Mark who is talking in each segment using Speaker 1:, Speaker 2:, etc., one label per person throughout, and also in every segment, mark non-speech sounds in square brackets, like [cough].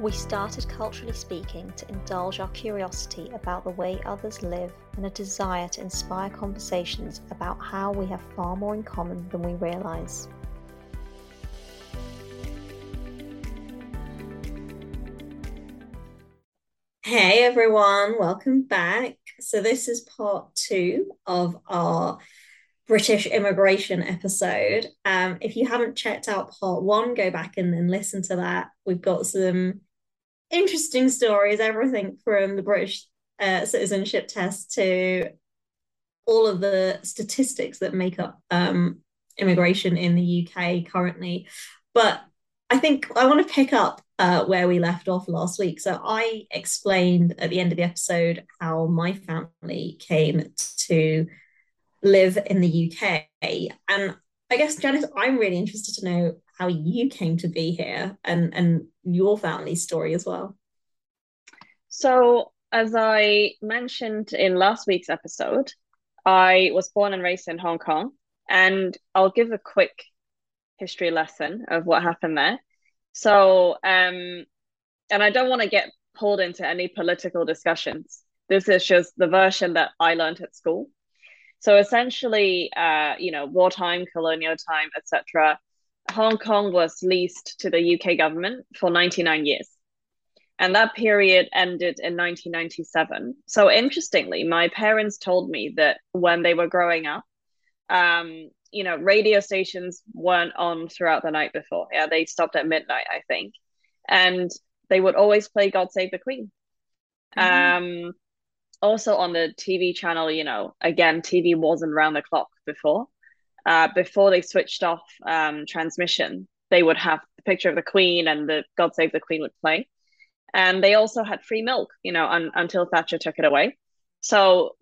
Speaker 1: We started Culturally Speaking to indulge our curiosity about the way others live and a desire to inspire conversations about how we have far more in common than we realise. Hey everyone, welcome back. So, this is part two of our British immigration episode. Um, if you haven't checked out part one, go back and then listen to that. We've got some interesting stories, everything from the British uh, citizenship test to all of the statistics that make up um, immigration in the UK currently. But I think I want to pick up uh, where we left off last week. So I explained at the end of the episode how my family came to live in the UK. And I guess, Janice, I'm really interested to know how you came to be here and and your family story as well.
Speaker 2: So, as I mentioned in last week's episode, I was born and raised in Hong Kong, and I'll give a quick history lesson of what happened there. So, um, and I don't want to get pulled into any political discussions. This is just the version that I learned at school. So essentially, uh, you know, wartime, colonial time, etc. Hong Kong was leased to the UK government for 99 years. And that period ended in 1997. So, interestingly, my parents told me that when they were growing up, um, you know, radio stations weren't on throughout the night before. Yeah, they stopped at midnight, I think. And they would always play God Save the Queen. Mm-hmm. Um, also on the TV channel, you know, again, TV wasn't around the clock before uh, before they switched off um, transmission, they would have the picture of the Queen and the God Save the Queen would play. And they also had free milk, you know, un- until Thatcher took it away. So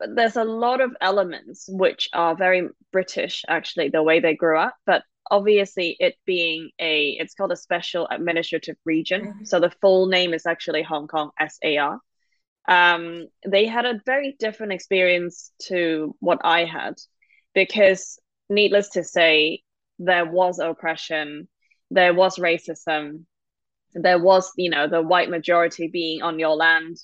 Speaker 2: there's a lot of elements which are very British, actually, the way they grew up. But obviously, it being a, it's called a special administrative region. Mm-hmm. So the full name is actually Hong Kong SAR. Um, they had a very different experience to what I had because needless to say there was oppression there was racism there was you know the white majority being on your land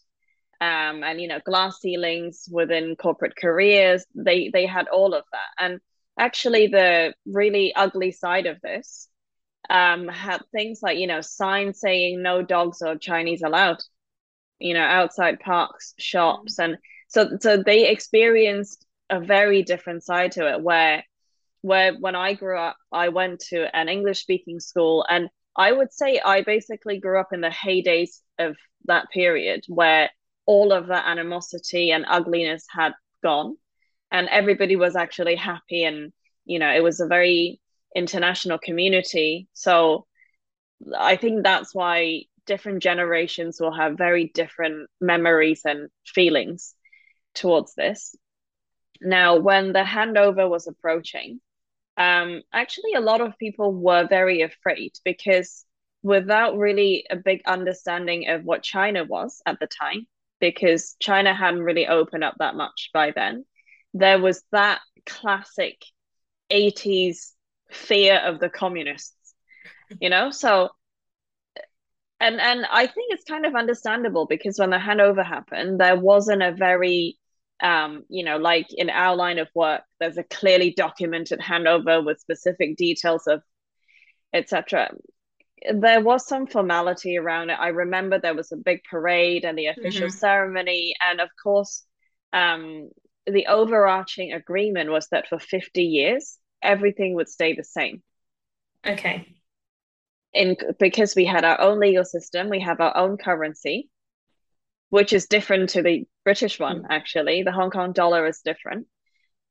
Speaker 2: um, and you know glass ceilings within corporate careers they they had all of that. And actually the really ugly side of this um, had things like you know signs saying no dogs or chinese allowed you know outside parks shops and so so they experienced a very different side to it where where when I grew up, I went to an English speaking school and I would say I basically grew up in the heydays of that period where all of that animosity and ugliness had gone and everybody was actually happy and you know it was a very international community. So i think that's why different generations will have very different memories and feelings towards this now, when the handover was approaching, um, actually, a lot of people were very afraid because without really a big understanding of what China was at the time, because China hadn't really opened up that much by then, there was that classic 80s fear of the communists, you know? So, and and I think it's kind of understandable because when the handover happened, there wasn't a very um, you know, like in our line of work, there's a clearly documented handover with specific details of etc. There was some formality around it. I remember there was a big parade and the official mm-hmm. ceremony, and of course, um, the overarching agreement was that for 50 years everything would stay the same.
Speaker 1: Okay.
Speaker 2: In because we had our own legal system, we have our own currency, which is different to the British one, mm. actually. The Hong Kong dollar is different.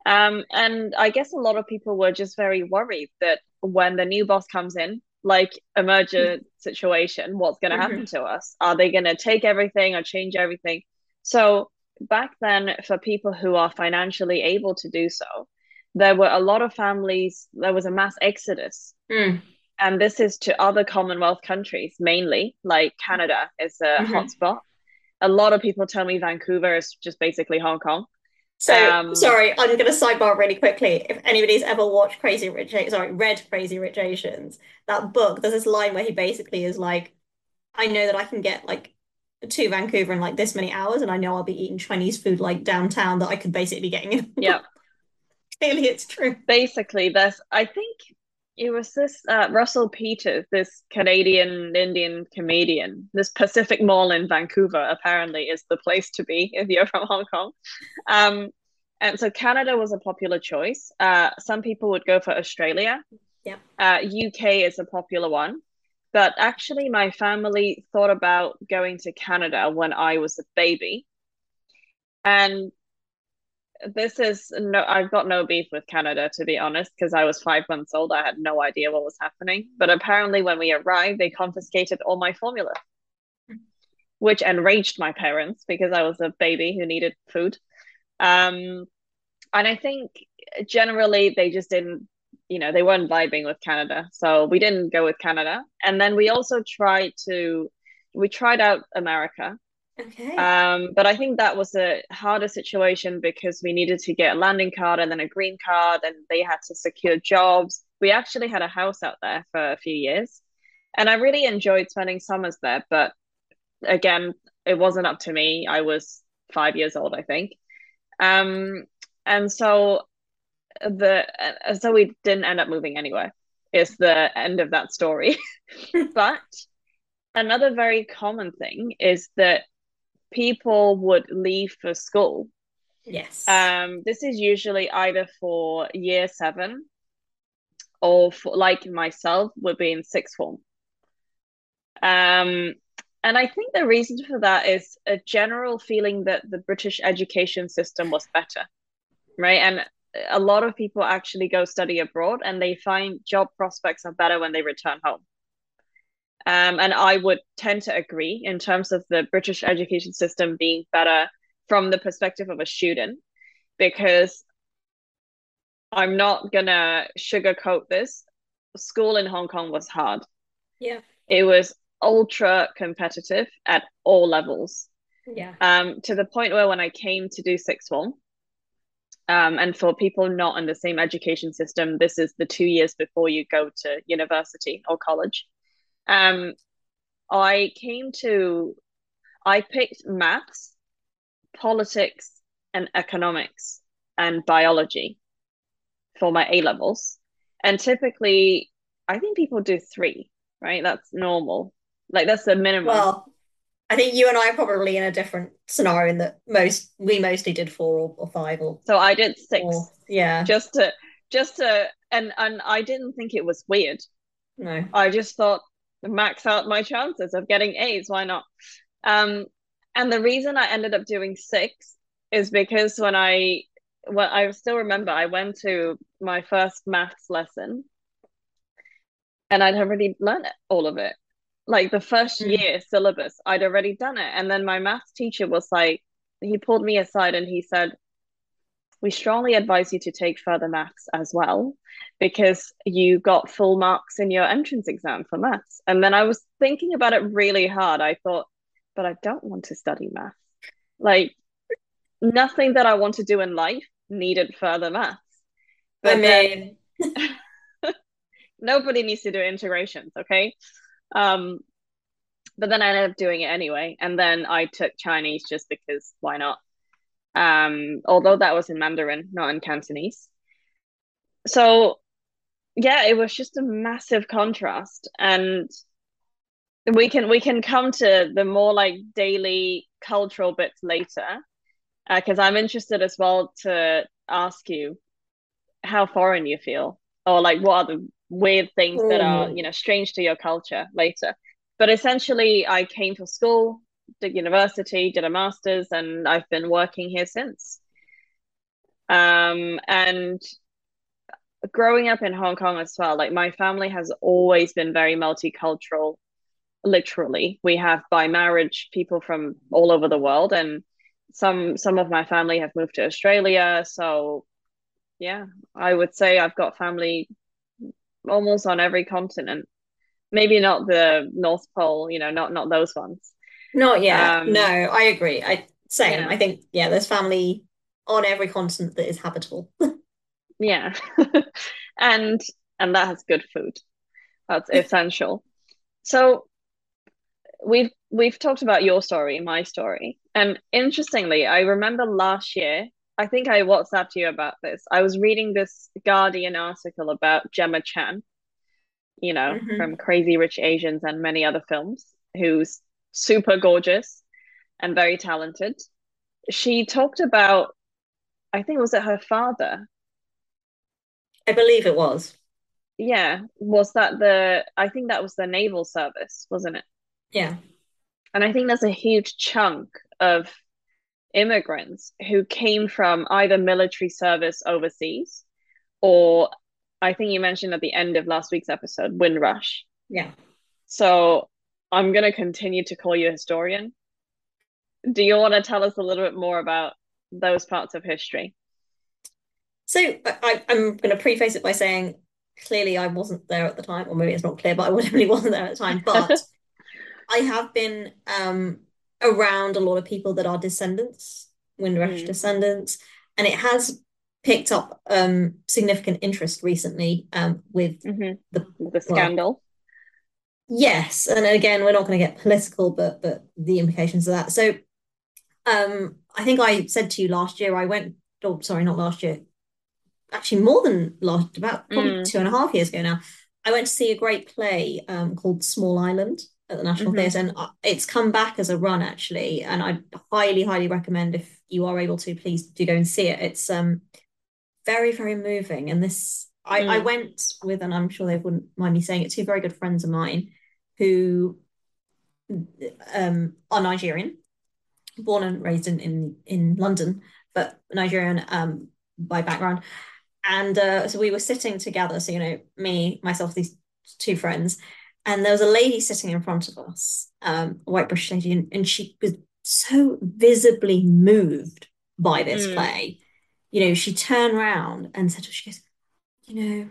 Speaker 2: Um, and I guess a lot of people were just very worried that when the new boss comes in, like a merger mm. situation, what's going to mm-hmm. happen to us? Are they going to take everything or change everything? So back then, for people who are financially able to do so, there were a lot of families, there was a mass exodus. Mm. And this is to other Commonwealth countries, mainly, like Canada is a mm-hmm. hotspot a lot of people tell me Vancouver is just basically Hong Kong.
Speaker 1: So um, sorry, I'm going to sidebar really quickly. If anybody's ever watched Crazy Rich, sorry, read Crazy Rich Asians, that book, there's this line where he basically is like, I know that I can get like to Vancouver in like this many hours, and I know I'll be eating Chinese food like downtown that I could basically be getting in.
Speaker 2: Yeah. [laughs]
Speaker 1: Clearly, it's true.
Speaker 2: Basically, there's I think it was this uh, Russell Peters, this Canadian Indian comedian. This Pacific Mall in Vancouver apparently is the place to be if you're from Hong Kong. Um, and so Canada was a popular choice. Uh, some people would go for Australia.
Speaker 1: Yeah.
Speaker 2: Uh, UK is a popular one. But actually, my family thought about going to Canada when I was a baby. And this is no, I've got no beef with Canada, to be honest, because I was five months old. I had no idea what was happening. But apparently, when we arrived, they confiscated all my formula, which enraged my parents because I was a baby who needed food. Um, and I think generally they just didn't you know they weren't vibing with Canada, so we didn't go with Canada. And then we also tried to we tried out America.
Speaker 1: Okay.
Speaker 2: Um, but I think that was a harder situation because we needed to get a landing card and then a green card, and they had to secure jobs. We actually had a house out there for a few years, and I really enjoyed spending summers there. But again, it wasn't up to me. I was five years old, I think. Um, and so the uh, so we didn't end up moving anywhere is the end of that story [laughs] but another very common thing is that people would leave for school
Speaker 1: yes
Speaker 2: um this is usually either for year seven or for like myself would be in sixth form um and I think the reason for that is a general feeling that the British education system was better, right? And a lot of people actually go study abroad and they find job prospects are better when they return home. Um, and I would tend to agree in terms of the British education system being better from the perspective of a student, because I'm not gonna sugarcoat this. School in Hong Kong was hard.
Speaker 1: Yeah.
Speaker 2: It was ultra competitive at all levels.
Speaker 1: Yeah.
Speaker 2: Um, to the point where when I came to do sixth form, um, and for people not in the same education system, this is the two years before you go to university or college. Um, I came to, I picked maths, politics, and economics and biology for my A levels. And typically, I think people do three, right? That's normal. Like that's the minimum.
Speaker 1: Well, I think you and I are probably in a different scenario in that most we mostly did four or, or five or
Speaker 2: so I did six.
Speaker 1: Four. Yeah.
Speaker 2: Just to just to and and I didn't think it was weird.
Speaker 1: No.
Speaker 2: I just thought max out my chances of getting A's. Why not? Um, and the reason I ended up doing six is because when I well, I still remember I went to my first maths lesson and I'd already learned all of it like the first mm. year syllabus i'd already done it and then my maths teacher was like he pulled me aside and he said we strongly advise you to take further maths as well because you got full marks in your entrance exam for maths. And then i was thinking about it really hard. I thought but i don't want to study maths. Like nothing that i want to do in life needed further maths.
Speaker 1: But I mean...
Speaker 2: then [laughs] nobody needs to do integrations okay? Um, but then I ended up doing it anyway. And then I took Chinese just because why not? Um, although that was in Mandarin, not in Cantonese. So yeah, it was just a massive contrast. And we can we can come to the more like daily cultural bits later. Because uh, I'm interested as well to ask you how foreign you feel or like what are the weird things that are mm. you know strange to your culture later but essentially i came to school did university did a master's and i've been working here since um and growing up in hong kong as well like my family has always been very multicultural literally we have by marriage people from all over the world and some some of my family have moved to australia so yeah i would say i've got family almost on every continent. Maybe not the North Pole, you know, not not those ones.
Speaker 1: Not yet. Um, no, I agree. I same. Yeah. I think yeah, there's family on every continent that is habitable. [laughs]
Speaker 2: yeah. [laughs] and and that has good food. That's [laughs] essential. So we've we've talked about your story, my story, and interestingly, I remember last year. I think I WhatsApped you about this. I was reading this Guardian article about Gemma Chan, you know,
Speaker 1: Mhm.
Speaker 2: from Crazy Rich Asians and many other films, who's super gorgeous and very talented. She talked about, I think was it her father?
Speaker 1: I believe it was.
Speaker 2: Yeah, was that the, I think that was the naval service, wasn't it?
Speaker 1: Yeah.
Speaker 2: And I think there's a huge chunk of immigrants who came from either military service overseas or I think you mentioned at the end of last week's episode, Windrush.
Speaker 1: Yeah.
Speaker 2: So I'm going to continue to call you a historian. Do you want to tell us a little bit more about those parts of history?
Speaker 1: So I, I'm going to preface it by saying clearly I wasn't there at the time, or maybe it's not clear, but I [laughs] definitely wasn't there at the time. But [laughs] I have been um, around a lot of people that are descendants, Windrush
Speaker 2: Mm.
Speaker 1: descendants, and it has picked up um, significant interest recently um, with
Speaker 2: Mhm.
Speaker 1: the
Speaker 2: The scandal.
Speaker 1: Yes, and again, we're not going to get political, but but the implications of that. So, um, I think I said to you last year, I went, oh, sorry, not last year, actually more than last, about probably
Speaker 2: Mm.
Speaker 1: two and a half years ago now. I went to see a great play um, called Small Island at the National
Speaker 2: Mhm.
Speaker 1: Theatre, and uh, it's come back as a run actually, and I highly, highly recommend if you are able to, please do go and see it. It's um very, very moving, and this I, I
Speaker 2: Mm.
Speaker 1: went with, and I'm sure they wouldn't mind me saying it, two very good friends of mine who um, are Nigerian, born and raised in in, in London, but Nigerian um, by background. And uh, so we were sitting together. So you know, me, myself, these two friends, and there was a lady sitting in front of us, um, a white British lady, and, and she was so visibly moved by this
Speaker 2: Mm.
Speaker 1: play. You know, she turned around and said, she goes, you know,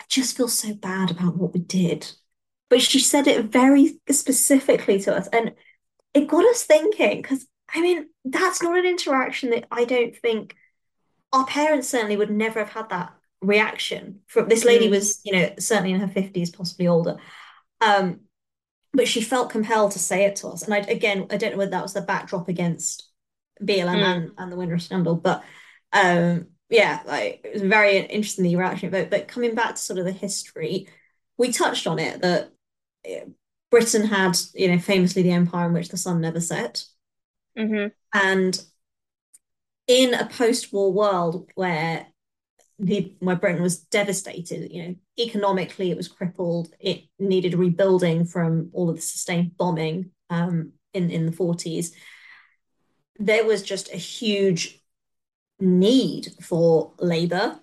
Speaker 1: I just feel so bad about what we did. But she said it very specifically to us, and it got us thinking, because I mean, that's not an interaction that I don't think our parents certainly would never have had that reaction. From this lady
Speaker 2: Mm.
Speaker 1: was, you know, certainly in her 50s, possibly older. Um, but she felt compelled to say it to us. And I again, I don't know whether that was the backdrop against BLM
Speaker 2: Mm.
Speaker 1: and, and the Windrush scandal, but um, yeah, like it was very interesting the reaction. But but coming back to sort of the history, we touched on it that Britain had, you know, famously the empire in which the sun never set.
Speaker 2: Mhm.
Speaker 1: And in a post-war world where the where Britain was devastated, you know, economically it was crippled. It needed rebuilding from all of the sustained bombing um, in in the 40s. There was just a huge need for labor,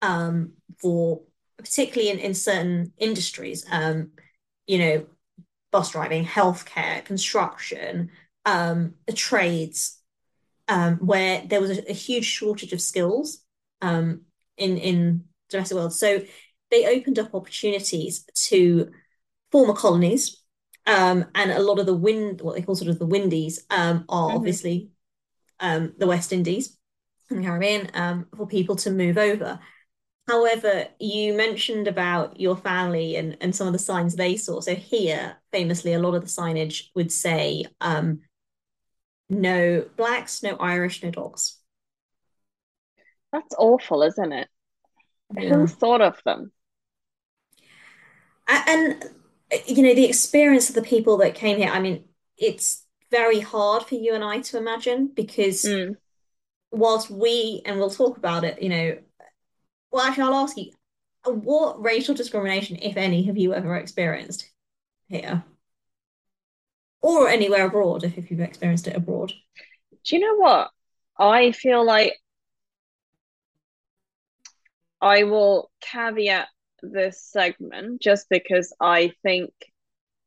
Speaker 1: um, for particularly in, in certain industries, um, you know, bus driving, healthcare, construction, um, trades, um, where there was a, a huge shortage of skills um, in in domestic world. So they opened up opportunities to former colonies. Um, and a lot of the wind, what they call sort of the windies, um, are
Speaker 2: Mhm.
Speaker 1: obviously um, the West Indies and the Caribbean um, for people to move over. However, you mentioned about your family and, and some of the signs they saw. So here, famously, a lot of the signage would say um, no blacks, no Irish, no dogs.
Speaker 2: That's awful, isn't it?
Speaker 1: Yeah.
Speaker 2: Who thought of them?
Speaker 1: And, you know, the experience of the people that came here, I mean, it's very hard for you and I to imagine because
Speaker 2: Mm.
Speaker 1: whilst we, and we'll talk about it, you know, well, actually, I'll ask you, what racial discrimination, if any, have you ever experienced here? Or anywhere abroad, if, if you've experienced it abroad?
Speaker 2: Do you know what? I feel like I will caveat this segment just because I think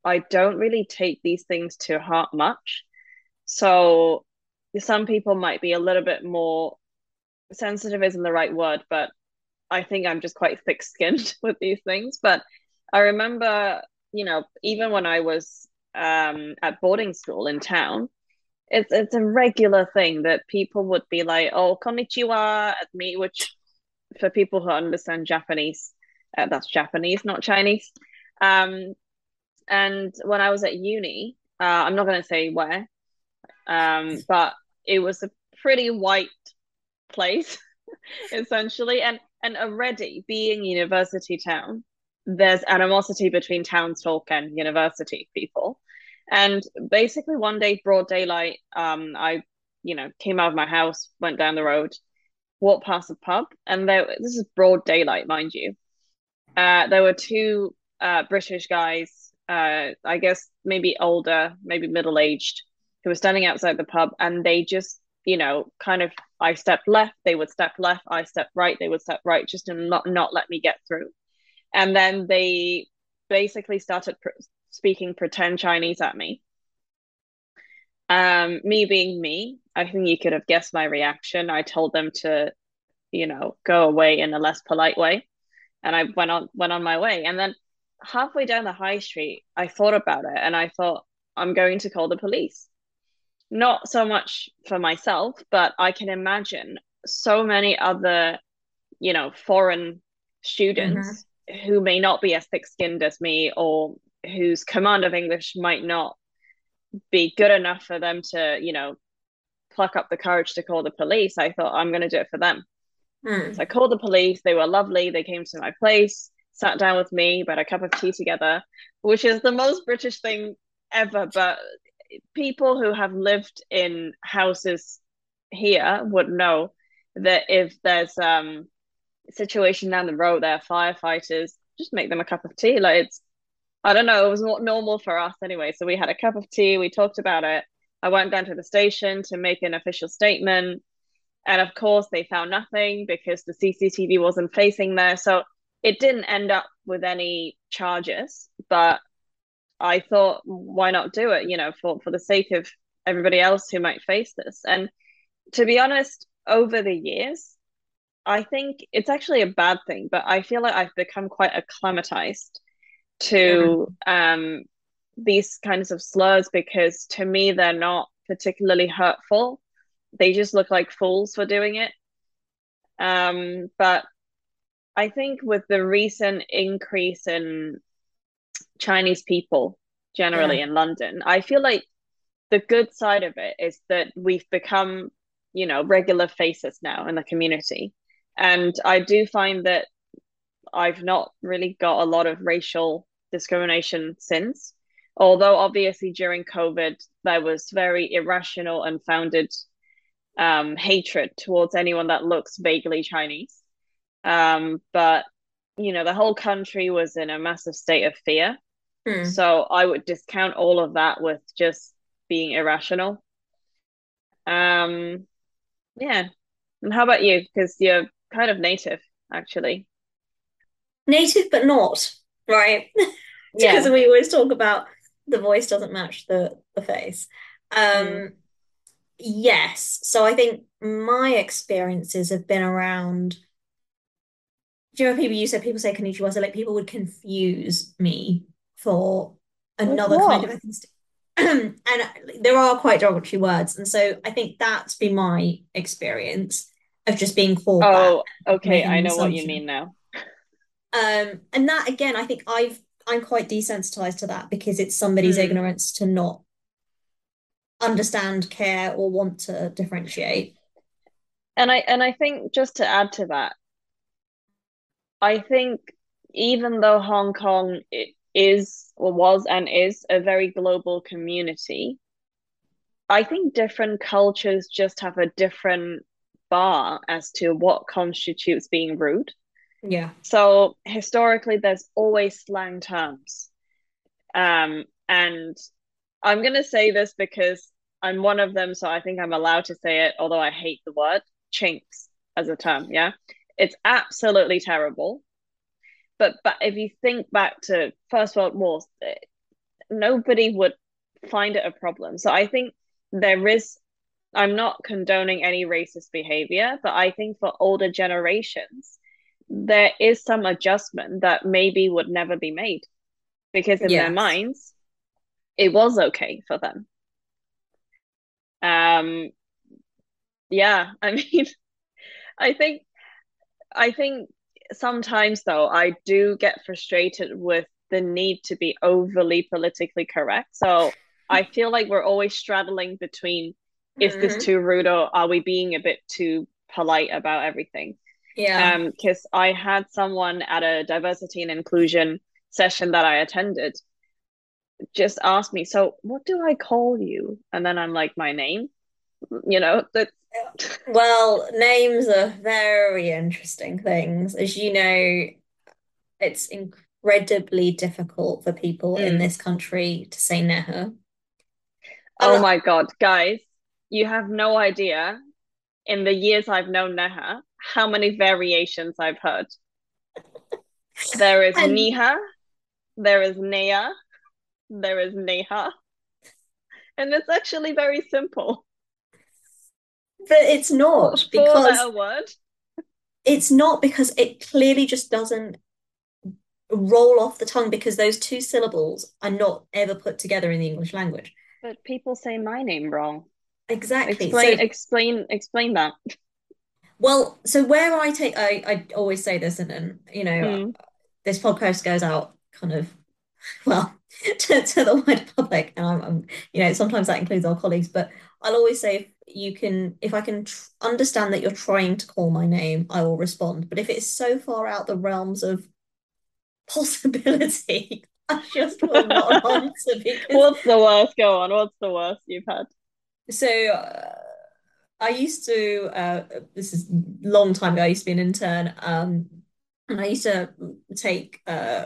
Speaker 2: I don't really take these things to heart much. So some people might be a little bit more sensitive isn't the right word, but I think I'm just quite thick-skinned [laughs] with these things. But I remember, you know, even when I was um, at boarding school in town, it's it's a regular thing that people would be like, "Oh, konnichiwa" at me, which for people who understand Japanese, uh, that's Japanese, not Chinese. Um, And when I was at uni, uh, I'm not going to say where, um, but it was a pretty white place, [laughs] essentially. And and already being university town, there's animosity between townsfolk and university people. And basically, one day, broad daylight, um, I, you know, came out of my house, went down the road, walked past a pub, and there. This is broad daylight, mind you. Uh, there were two uh, British guys, uh, I guess maybe older, maybe middle aged, who were standing outside the pub, and they just, you know, kind of. I stepped left, they would step left. I stepped right, they would step right, just to not not let me get through. And then they basically started pr- speaking pretend Chinese at me. Um, me being me, I think you could have guessed my reaction. I told them to, you know, go away in a less polite way, and I went on went on my way. And then halfway down the high street, I thought about it, and I thought I'm going to call the police. Not so much for myself, but I can imagine so many other, you know, foreign students mm-hmm. who may not be as thick skinned as me or whose command of English might not be good enough for them to, you know, pluck up the courage to call the police, I thought I'm going to do it for them. Mm. So I called the police. They were lovely. They came to my place, sat down with me, had a cup of tea together, which is the most British thing ever. But people who have lived in houses here would know that if there's um a situation down the road, there are firefighters, just make them a cup of tea. Like it's I don't know, it was not normal for us anyway. So we had a cup of tea, we talked about it. I went down to the station to make an official statement. And of course, they found nothing because the CCTV wasn't facing there. So it didn't end up with any charges. But I thought, why not do it, you know, for, for the sake of everybody else who might face this? And to be honest, over the years, I think it's actually a bad thing, but I feel like I've become quite acclimatized to um, these kinds of slurs because to me they're not particularly hurtful. They just look like fools for doing it. Um, but I think with the recent increase in Chinese people generally yeah. in London, I feel like the good side of it is that we've become, you know, regular faces now in the community. And I do find that I've not really got a lot of racial discrimination since. Although obviously during COVID there was very irrational and founded um, hatred towards anyone that looks vaguely Chinese. Um, but you know the whole country was in a massive state of fear. Hmm. So I would discount all of that with just being irrational. Um, yeah. And how about you? Because you're kind of native, actually.
Speaker 1: Native, but not right? [laughs] Yeah. because we always talk about the voice doesn't match the the face. Um, mm. Yes, so I think my experiences have been around. Do you know people you said people say konnichiwa? So like people would confuse me for another kind of [clears throat] and there are quite derogatory words, and so I think that's been my experience of just being called.
Speaker 2: Oh, okay, I know what you mean now.
Speaker 1: Um, and that again, I think I've I'm quite desensitized to that because it's somebody's mm. ignorance to not understand, care, or want to differentiate.
Speaker 2: And I and I think just to add to that, I think even though Hong Kong is or was and is a very global community, I think different cultures just have a different bar as to what constitutes being rude.
Speaker 1: Yeah.
Speaker 2: So historically, there's always slang terms. Um, and I'm going to say this because I'm one of them, so I think I'm allowed to say it, although I hate the word chinks as a term. Yeah. It's absolutely terrible. But, but if you think back to First World Wars, nobody would find it a problem. So I think there is, I'm not condoning any racist behavior, but I think for older generations, there is some adjustment that maybe would never be made because in yes. their minds it was okay for them um yeah [laughs] i mean i think i think sometimes though i do get frustrated with the need to be overly politically correct. So I [laughs] feel like we're always straddling between is this
Speaker 1: Mhm.
Speaker 2: too rude or are we being a bit too polite about everything?
Speaker 1: Yeah.
Speaker 2: Um, because I had someone at a diversity and inclusion session that I attended just ask me, so what do I call you? And then I'm like, my name, you know, that
Speaker 1: Well, names are very interesting things. As you know, it's incredibly difficult for people in
Speaker 2: Mm.
Speaker 1: this country to say Neha.
Speaker 2: Oh my God, guys, you have no idea in the years I've known Neha, how many variations I've heard. There is [laughs]
Speaker 1: and
Speaker 2: Niha, there is Nea, there is Neha, and it's actually very simple.
Speaker 1: But it's not because it's not because it clearly just doesn't roll off the tongue because those two syllables are not ever put together in the English language.
Speaker 2: But people say my name wrong.
Speaker 1: Exactly.
Speaker 2: Explain,
Speaker 1: So,
Speaker 2: explain, explain that.
Speaker 1: well, so where I take, I, I always say this, and then, you know,
Speaker 2: Mm,
Speaker 1: this podcast goes out kind of, well, [laughs] to, to the wider public. And I'm, I'm, you know, sometimes that includes our colleagues, but I'll always say if you can, if I can tr understand that you're trying to call my name, I will respond. But if it's so far out the realms of possibility, [laughs] I just will not [laughs] answer because
Speaker 2: What's the worst? Go on. What's the worst you've had?
Speaker 1: so uh, I used to uh, this is long time ago, I used to be an intern, um, and I used to take uh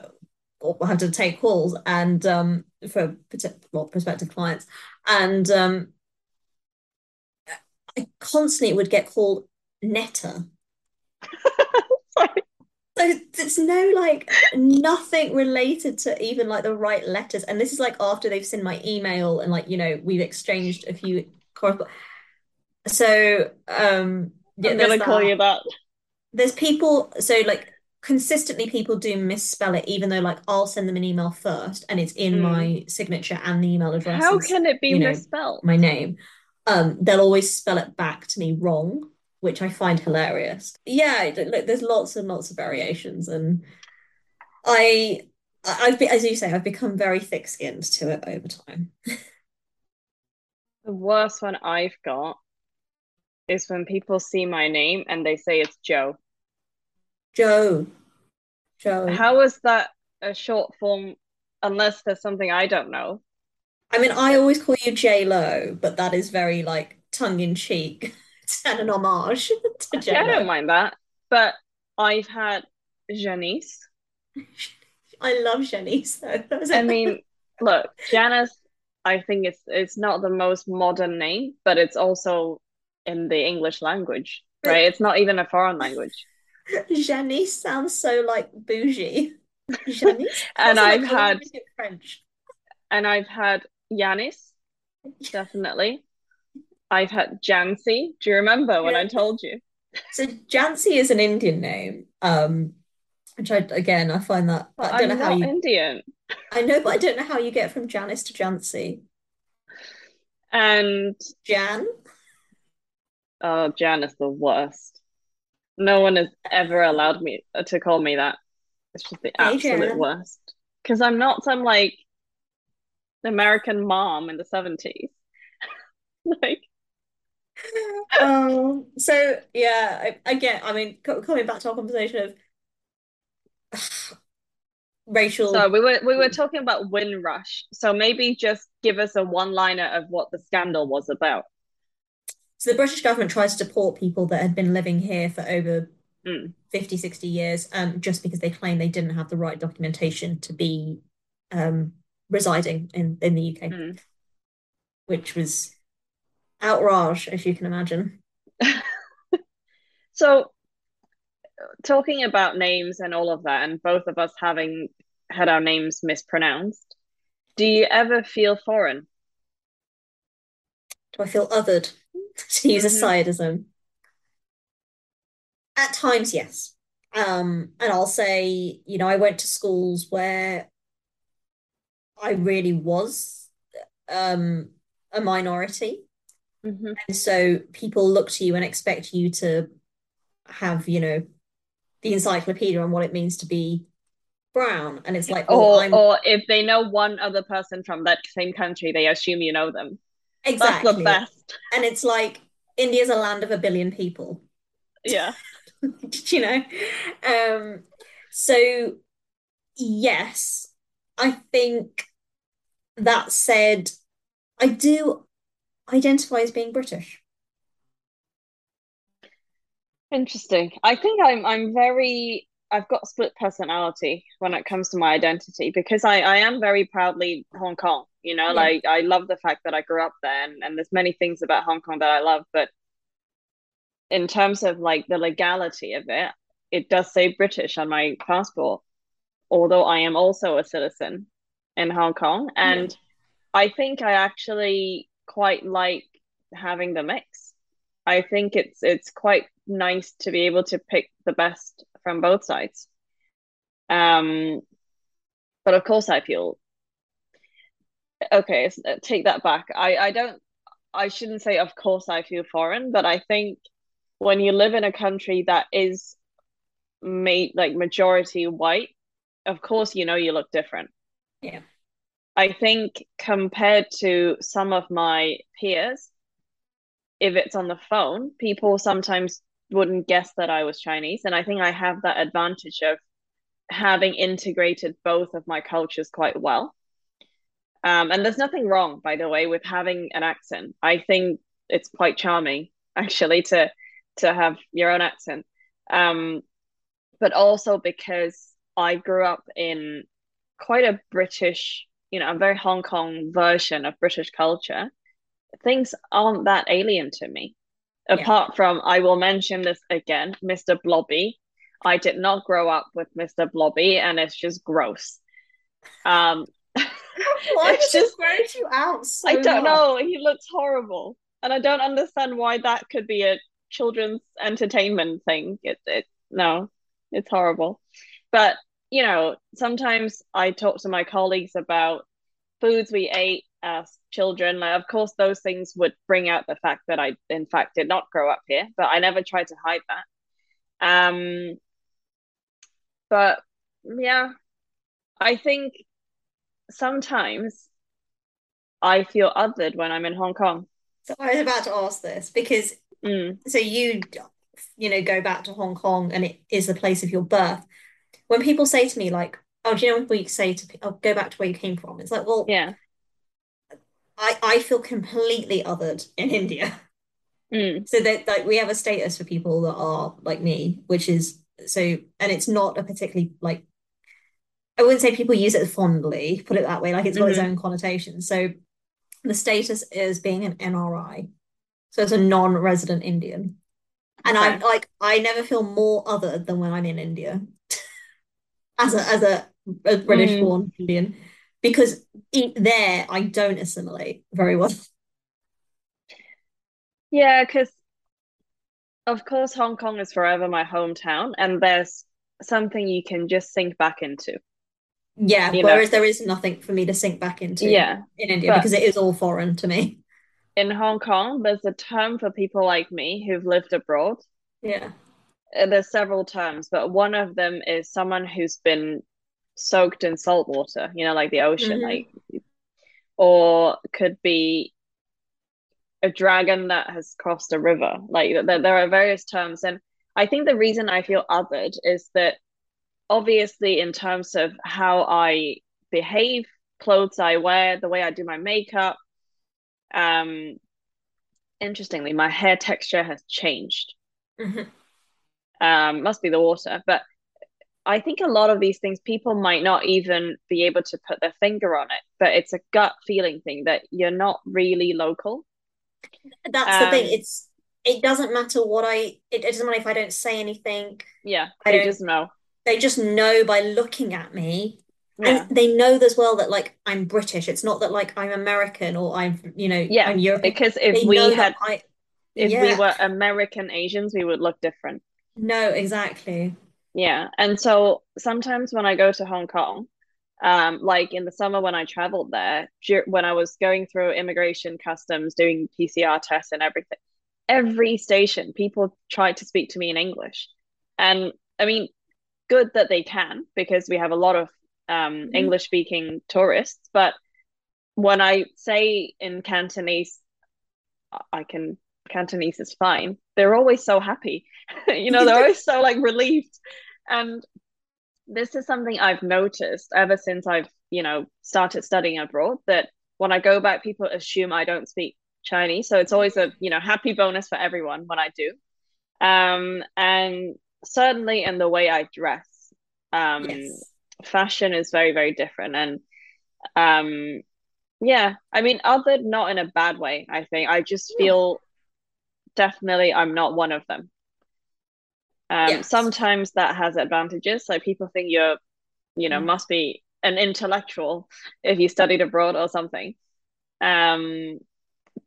Speaker 1: or have to take calls and um for well, prospective clients and um I constantly would get called Netta. [laughs] So there's no like nothing related to even like the right letters. And this is like after they've sent my email and like, you know, we've exchanged a few correspondence. So um yeah,
Speaker 2: I'm
Speaker 1: there's
Speaker 2: gonna call
Speaker 1: that.
Speaker 2: you that.
Speaker 1: There's people, so like consistently people do misspell it, even though like I'll send them an email first and it's in
Speaker 2: Mm.
Speaker 1: my signature and the email address
Speaker 2: How can it be
Speaker 1: you know,
Speaker 2: misspelled?
Speaker 1: my name. Um, they'll always spell it back to me wrong, which I find hilarious. Yeah, look, there's lots and lots of variations, and I, I've been, as you say, I've become very thick-skinned to it over time.
Speaker 2: The worst one I've got is when people see my name and they say it's Joe.
Speaker 1: Joe, Joe.
Speaker 2: How is that a short form unless there's something I don't know?
Speaker 1: I mean, I always call you J Lo, but that is very like tongue-in-cheek [laughs] and an homage [laughs] to J
Speaker 2: I don't mind that. But I've had Janice. [laughs]
Speaker 1: I love Janice though.
Speaker 2: I mean, look, Janice, I think it's it's not the most modern name, but it's also in the English language, right? It's not even a foreign language.
Speaker 1: Janice sounds so like bougie. Janice.
Speaker 2: And
Speaker 1: like,
Speaker 2: I've had
Speaker 1: French.
Speaker 2: and I've had Yanis, definitely. I've had Jancy. Do you remember when I told you?
Speaker 1: So Jancy is an Indian name, um, which I again I find that
Speaker 2: But
Speaker 1: I don't
Speaker 2: I'm
Speaker 1: know how
Speaker 2: not
Speaker 1: you
Speaker 2: Indian.
Speaker 1: I know, but I don't know how you get from Janice to Jancy.
Speaker 2: And
Speaker 1: Jan?
Speaker 2: oh, Jan is the worst. No one has ever allowed me to call me that. It's just the absolute worst. Because I'm not some like American mom in the 70s. [laughs] Like,
Speaker 1: Um, so yeah, I, again, I mean, co coming back to our conversation of [sighs] racial.
Speaker 2: so we were we were talking about Windrush. So maybe just give us a one-liner of what the scandal was about.
Speaker 1: So the British government tried to deport people that had been living here for over
Speaker 2: Mm.
Speaker 1: 50, 60 years, um, just because they claimed they didn't have the right documentation to be um, residing in, in the UK,
Speaker 2: Mm.
Speaker 1: which was outrage, as you can imagine. [laughs]
Speaker 2: So talking about names and all of that, and both of us having had our names mispronounced, do you ever feel foreign?
Speaker 1: Do I feel othered, [laughs] to use a
Speaker 2: hmm
Speaker 1: sciadism? At times, yes. Um, and I'll say, you know, I went to schools where I really was um, a minority.
Speaker 2: hmm
Speaker 1: And so people look to you and expect you to have, you know, the encyclopedia on what it means to be brown, and it's like,
Speaker 2: or I'm... or if they know one other person from that same country, they assume you know them.
Speaker 1: Exactly. That's the best. And it's like India's a land of a billion people.
Speaker 2: Yeah. [laughs]
Speaker 1: you know? Um, so yes, I think that said, I do identify as being British.
Speaker 2: Interesting. I think I'm I'm very I've got split personality when it comes to my identity because I, I am very proudly Hong Kong. You know, yeah. like I love the fact that I grew up there and, and there's many things about Hong Kong that I love, but in terms of like the legality of it, it does say British on my passport, although I am also a citizen in Hong Kong. And yeah. I think I actually quite like having the mix. I think it's it's quite nice to be able to pick the best from both sides. Um, but of course, I feel okay. Take that back. I I don't. I shouldn't say. Of course, I feel foreign, but I think when you live in a country that is made like majority white, of course, you know you look different.
Speaker 1: Yeah.
Speaker 2: I think compared to some of my peers, if it's on the phone, people sometimes wouldn't guess that I was Chinese. And I think I have that advantage of having integrated both of my cultures quite well. Um, and there's nothing wrong, by the way, with having an accent. I think it's quite charming, [laughs] actually, to to have your own accent. Um, but also because I grew up in quite a British, you know, a very Hong Kong version of British culture. Things aren't that alien to me. Apart yeah. from, I will mention this again, Mr. Blobby. I did not grow up with Mr. Blobby, and it's just gross. Um, [laughs]
Speaker 1: Why does just gross you out? So
Speaker 2: I don't much? know. He looks horrible, and I don't understand why that could be a children's entertainment thing. It, it no, it's horrible. But you know, sometimes I talk to my colleagues about foods we ate as children. Like, of course, those things would bring out the fact that I, in fact, did not grow up here, but I never tried to hide that. Um, but yeah, I think sometimes I feel othered when I'm in Hong Kong.
Speaker 1: So I was about to ask this because
Speaker 2: mm.
Speaker 1: so you you know go back to Hong Kong and it is the place of your birth. When people say to me like, "Oh, do you know what you say to? Oh, go back to where you came from." It's like, well,
Speaker 2: yeah,
Speaker 1: I, I feel completely othered in India.
Speaker 2: Mm.
Speaker 1: So that like we have a status for people that are like me, which is so and it's not a particularly like I wouldn't say people use it fondly, put it that way, like it's got mm-hmm. its own connotation. So the status is being an NRI. So it's a non-resident Indian. And okay. I like I never feel more other than when I'm in India [laughs] as a as a, a British mm. born Indian because there I don't assimilate very well. [laughs]
Speaker 2: Yeah, because of course Hong Kong is forever my hometown, and there's something you can just sink back into.
Speaker 1: Yeah, whereas know? there is nothing for me to sink back into
Speaker 2: yeah,
Speaker 1: in India because it is all foreign to me.
Speaker 2: In Hong Kong, there's a term for people like me who've lived abroad.
Speaker 1: Yeah.
Speaker 2: There's several terms, but one of them is someone who's been soaked in salt water, you know, like the ocean, mm-hmm. like, or could be a dragon that has crossed a river. Like there, there are various terms, and I think the reason I feel othered is that obviously, in terms of how I behave, clothes I wear, the way I do my makeup, um, interestingly, my hair texture has changed.
Speaker 1: Mm-hmm.
Speaker 2: Um, must be the water, but I think a lot of these things people might not even be able to put their finger on it, but it's a gut feeling thing that you're not really local.
Speaker 1: That's um, the thing. Um, it's it doesn't matter what I it, it, doesn't matter if I don't say anything.
Speaker 2: Yeah, I they just know.
Speaker 1: They just know by looking at me. Yeah. And they know as well that like I'm British. It's not that like I'm American or I'm you know
Speaker 2: yeah
Speaker 1: I'm European.
Speaker 2: Because if they we had I, if yeah. we were American Asians, we would look different.
Speaker 1: No, exactly.
Speaker 2: Yeah. And so sometimes when I go to Hong Kong, um, like in the summer when I traveled there, when I was going through immigration customs, doing PCR tests and everything, every station people tried to speak to me in English. And I mean, good that they can because we have a lot of um, mm-hmm. English speaking tourists. But when I say in Cantonese, I can Cantonese is fine. They're always so happy. [laughs] you know, they're always so like relieved. And this is something I've noticed ever since I've, you know, started studying abroad that when I go back, people assume I don't speak Chinese. So it's always a, you know, happy bonus for everyone when I do. Um, and certainly in the way I dress, um, yes. fashion is very, very different. And um, yeah, I mean, other not in a bad way, I think. I just feel definitely I'm not one of them. Um, yes. Sometimes that has advantages. Like people think you're, you know, mm. must be an intellectual if you studied abroad or something. Um,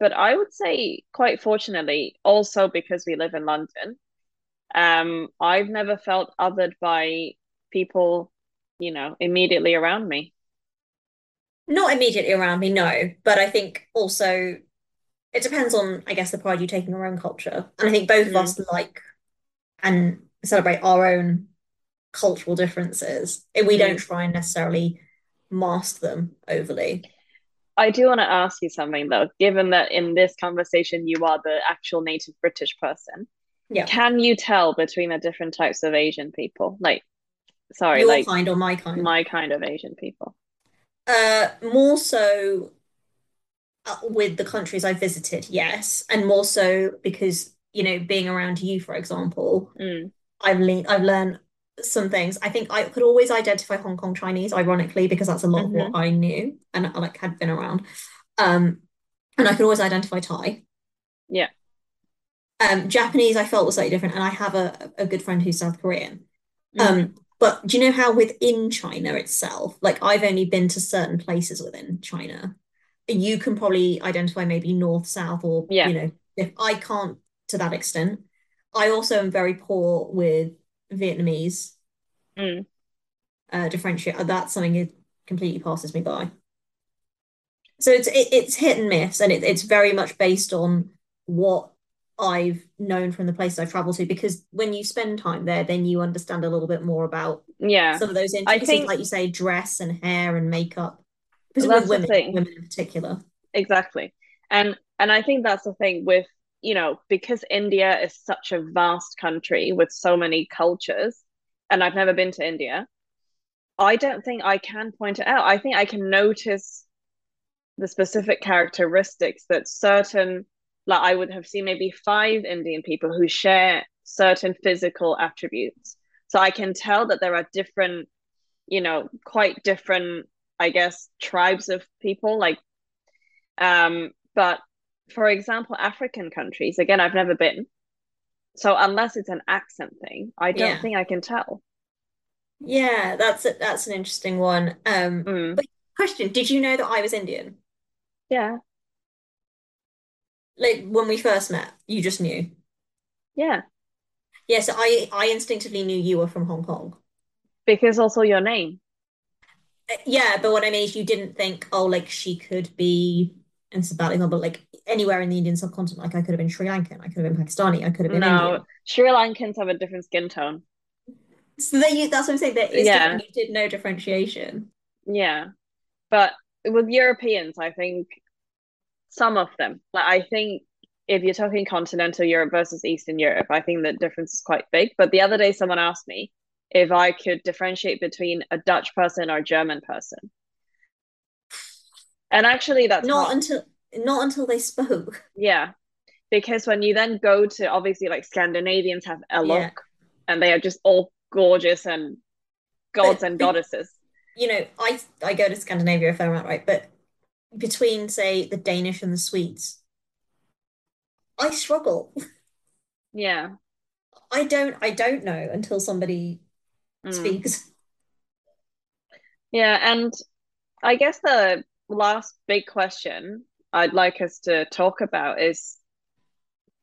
Speaker 2: but I would say, quite fortunately, also because we live in London, um, I've never felt othered by people, you know, immediately around me.
Speaker 1: Not immediately around me, no. But I think also it depends on, I guess, the pride you take in your own culture. And I think both mm. of us like and celebrate our own cultural differences. We mm. don't try and necessarily mask them overly.
Speaker 2: I do want to ask you something though, given that in this conversation you are the actual native British person. Yeah. Can you tell between the different types of Asian people? Like sorry,
Speaker 1: Your
Speaker 2: like
Speaker 1: kind or my kind?
Speaker 2: My kind of Asian people.
Speaker 1: Uh more so with the countries I visited, yes. And more so because, you know, being around you, for example,
Speaker 2: mm.
Speaker 1: I've le- I've learned some things. I think I could always identify Hong Kong Chinese, ironically, because that's a lot mm-hmm. of what. I knew and like had been around. Um, and I could always identify Thai.
Speaker 2: Yeah.
Speaker 1: Um, Japanese, I felt was slightly different, and I have a, a good friend who's South Korean. Mm-hmm. Um, but do you know how within China itself, like I've only been to certain places within China, you can probably identify maybe north, south, or yeah. you know, if I can't to that extent. I also am very poor with Vietnamese.
Speaker 2: Mm.
Speaker 1: Uh, differentiate. Uh, that's something that completely passes me by. So it's it, it's hit and miss, and it, it's very much based on what I've known from the places I've traveled to. Because when you spend time there, then you understand a little bit more about
Speaker 2: yeah
Speaker 1: some of those intricacies, think, like you say, dress and hair and makeup. With women, women in particular.
Speaker 2: Exactly, and and I think that's the thing with you know, because India is such a vast country with so many cultures, and I've never been to India, I don't think I can point it out. I think I can notice the specific characteristics that certain, like I would have seen maybe five Indian people who share certain physical attributes. So I can tell that there are different, you know, quite different, I guess, tribes of people. Like, um, but for example, African countries, again, I've never been. So unless it's an accent thing, I don't yeah. think I can tell.
Speaker 1: Yeah, that's a, that's an interesting one. Um, mm. but question, did you know that I was Indian?
Speaker 2: Yeah.
Speaker 1: Like when we first met, you just knew.
Speaker 2: Yeah.
Speaker 1: Yeah, so I I instinctively knew you were from Hong Kong.
Speaker 2: Because also your name.
Speaker 1: Yeah, but what I mean is you didn't think, oh, like she could be and it's about but like anywhere in the Indian subcontinent, like I could have been Sri Lankan, I could have been Pakistani, I could have been no, Indian.
Speaker 2: Sri Lankans have a different skin tone.
Speaker 1: So they, that's what I'm saying. There is yeah. you did no differentiation.
Speaker 2: Yeah, but with Europeans, I think some of them, like I think if you're talking continental Europe versus Eastern Europe, I think the difference is quite big. But the other day, someone asked me if I could differentiate between a Dutch person or a German person. And actually, that's
Speaker 1: not, not until not until they spoke. [laughs]
Speaker 2: Yeah, because when you then go to obviously like Scandinavians have a look, yeah. and they are just all gorgeous and gods but, and goddesses.
Speaker 1: You know, I I go to Scandinavia a fair amount, right? But between say the Danish and the Swedes, I struggle. [laughs]
Speaker 2: Yeah.
Speaker 1: I don't I don't know until somebody mm. speaks.
Speaker 2: Yeah, and I guess the last big question I'd like us to talk about is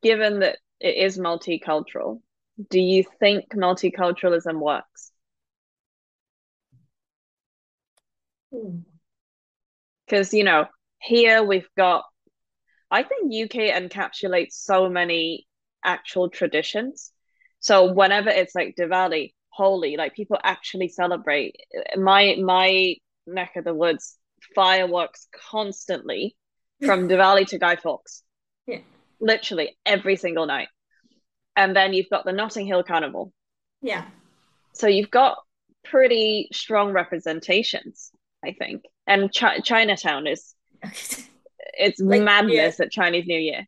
Speaker 2: given that it is multicultural, do you think multiculturalism works? Because, you know, here we've got, I think UK encapsulates so many actual traditions. So whenever it's like Diwali, Holi. Like people actually celebrate. My my neck of the woods, fireworks constantly from [laughs] Diwali to Guy Fawkes.
Speaker 1: Yeah.
Speaker 2: Literally every single night. And then you've got the Notting Hill Carnival.
Speaker 1: Yeah.
Speaker 2: So you've got pretty strong representations, I think. And Ch- Chinatown is [laughs] it's like, madness yeah. at Chinese New Year.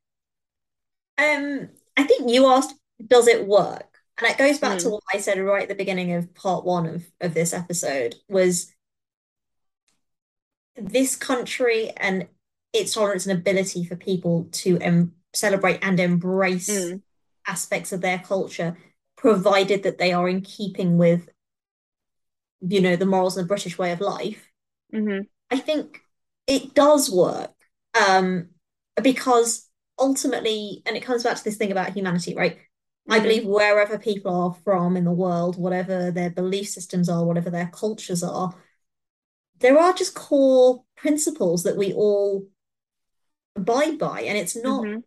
Speaker 1: Um, I think you asked, does it work? And it goes back mm. to hmm. what I said right at the beginning of part one of, of this episode was this country and its tolerance and ability for people to em- celebrate and embrace mm. aspects of their culture, provided that they are in keeping with, you know, the morals and the British way of life.
Speaker 2: Mm-hmm.
Speaker 1: I think it does work um, because ultimately, and it comes back to this thing about humanity, right? I believe wherever people are from in the world, whatever their belief systems are, whatever their cultures are, there are just core principles that we all abide by, and it's not. Mm-hmm.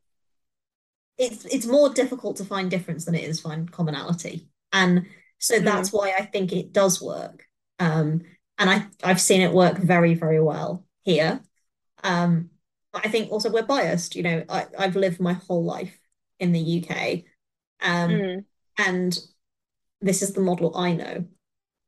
Speaker 1: It's it's more difficult to find difference than it is find commonality, and so mm-hmm. that's why I think it does work. Um, and I I've seen it work very very well here. Um, I think also we're biased. You know, I, I've lived my whole life in the UK, um, mm. and this is the model I know,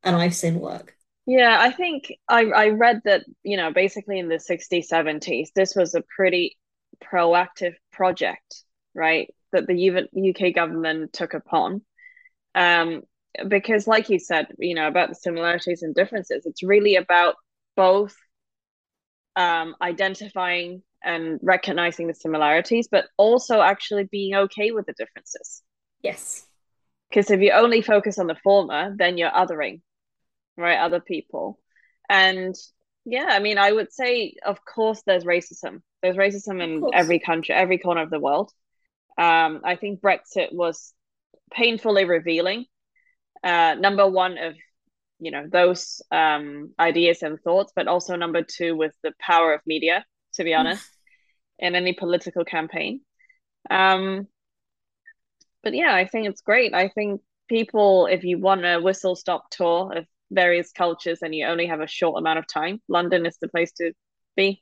Speaker 1: and I've seen work.
Speaker 2: Yeah, I think I I read that you know basically in the 60s 70s this was a pretty proactive project, right? That the UK government took upon, um, because like you said, you know about the similarities and differences. It's really about both um, identifying and recognizing the similarities, but also actually being okay with the differences.
Speaker 1: Yes.
Speaker 2: Because if you only focus on the former, then you're othering, right? Other people. And yeah, I mean, I would say, of course, there's racism. There's racism in every country, every corner of the world. Um, I think Brexit was painfully revealing. Uh, number one of you know those um, ideas and thoughts, but also number two with the power of media. To be honest, [laughs] in any political campaign. Um, but yeah, I think it's great. I think people, if you want a whistle stop tour of various cultures and you only have a short amount of time, London is the place to be.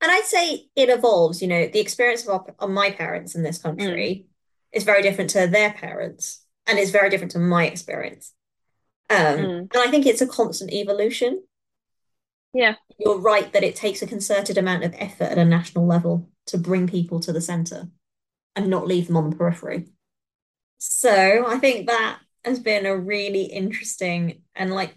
Speaker 1: And I'd say it evolves. You know, the experience of, our, of my parents in this country mm. is very different to their parents, and it's very different to my experience. Um, mm. And I think it's a constant evolution.
Speaker 2: Yeah.
Speaker 1: You're right that it takes a concerted amount of effort at a national level to bring people to the centre and not leave them on the periphery. So I think that has been a really interesting and like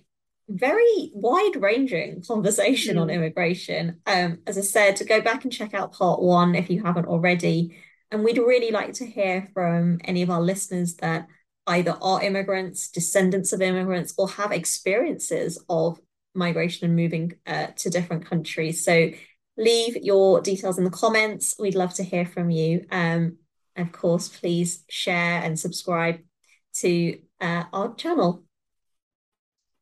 Speaker 1: very wide ranging conversation mm. on immigration. Um, as I said, to go back and check out part one if you haven't already. And we'd really like to hear from any of our listeners that either are immigrants, descendants of immigrants, or have experiences of migration and moving uh, to different countries. So leave your details in the comments. We'd love to hear from you. Um, of course, please share and subscribe to uh, our channel.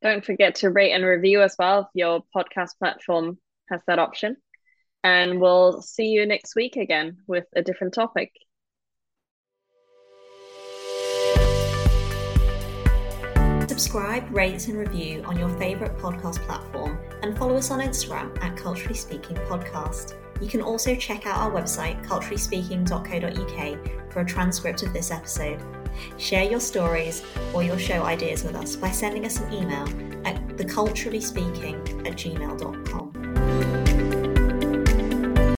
Speaker 2: Don't forget to rate and review as well if your podcast platform has that option. And we'll see you next week again with a different topic.
Speaker 1: Subscribe, rate, and review on your favourite podcast platform and follow us on Instagram at Culturally Speaking Podcast. You can also check out our website, culturallyspeaking.co.uk, for a transcript of this episode. Share your stories or your show ideas with us by sending us an email at theculturallyspeaking at gmail.com.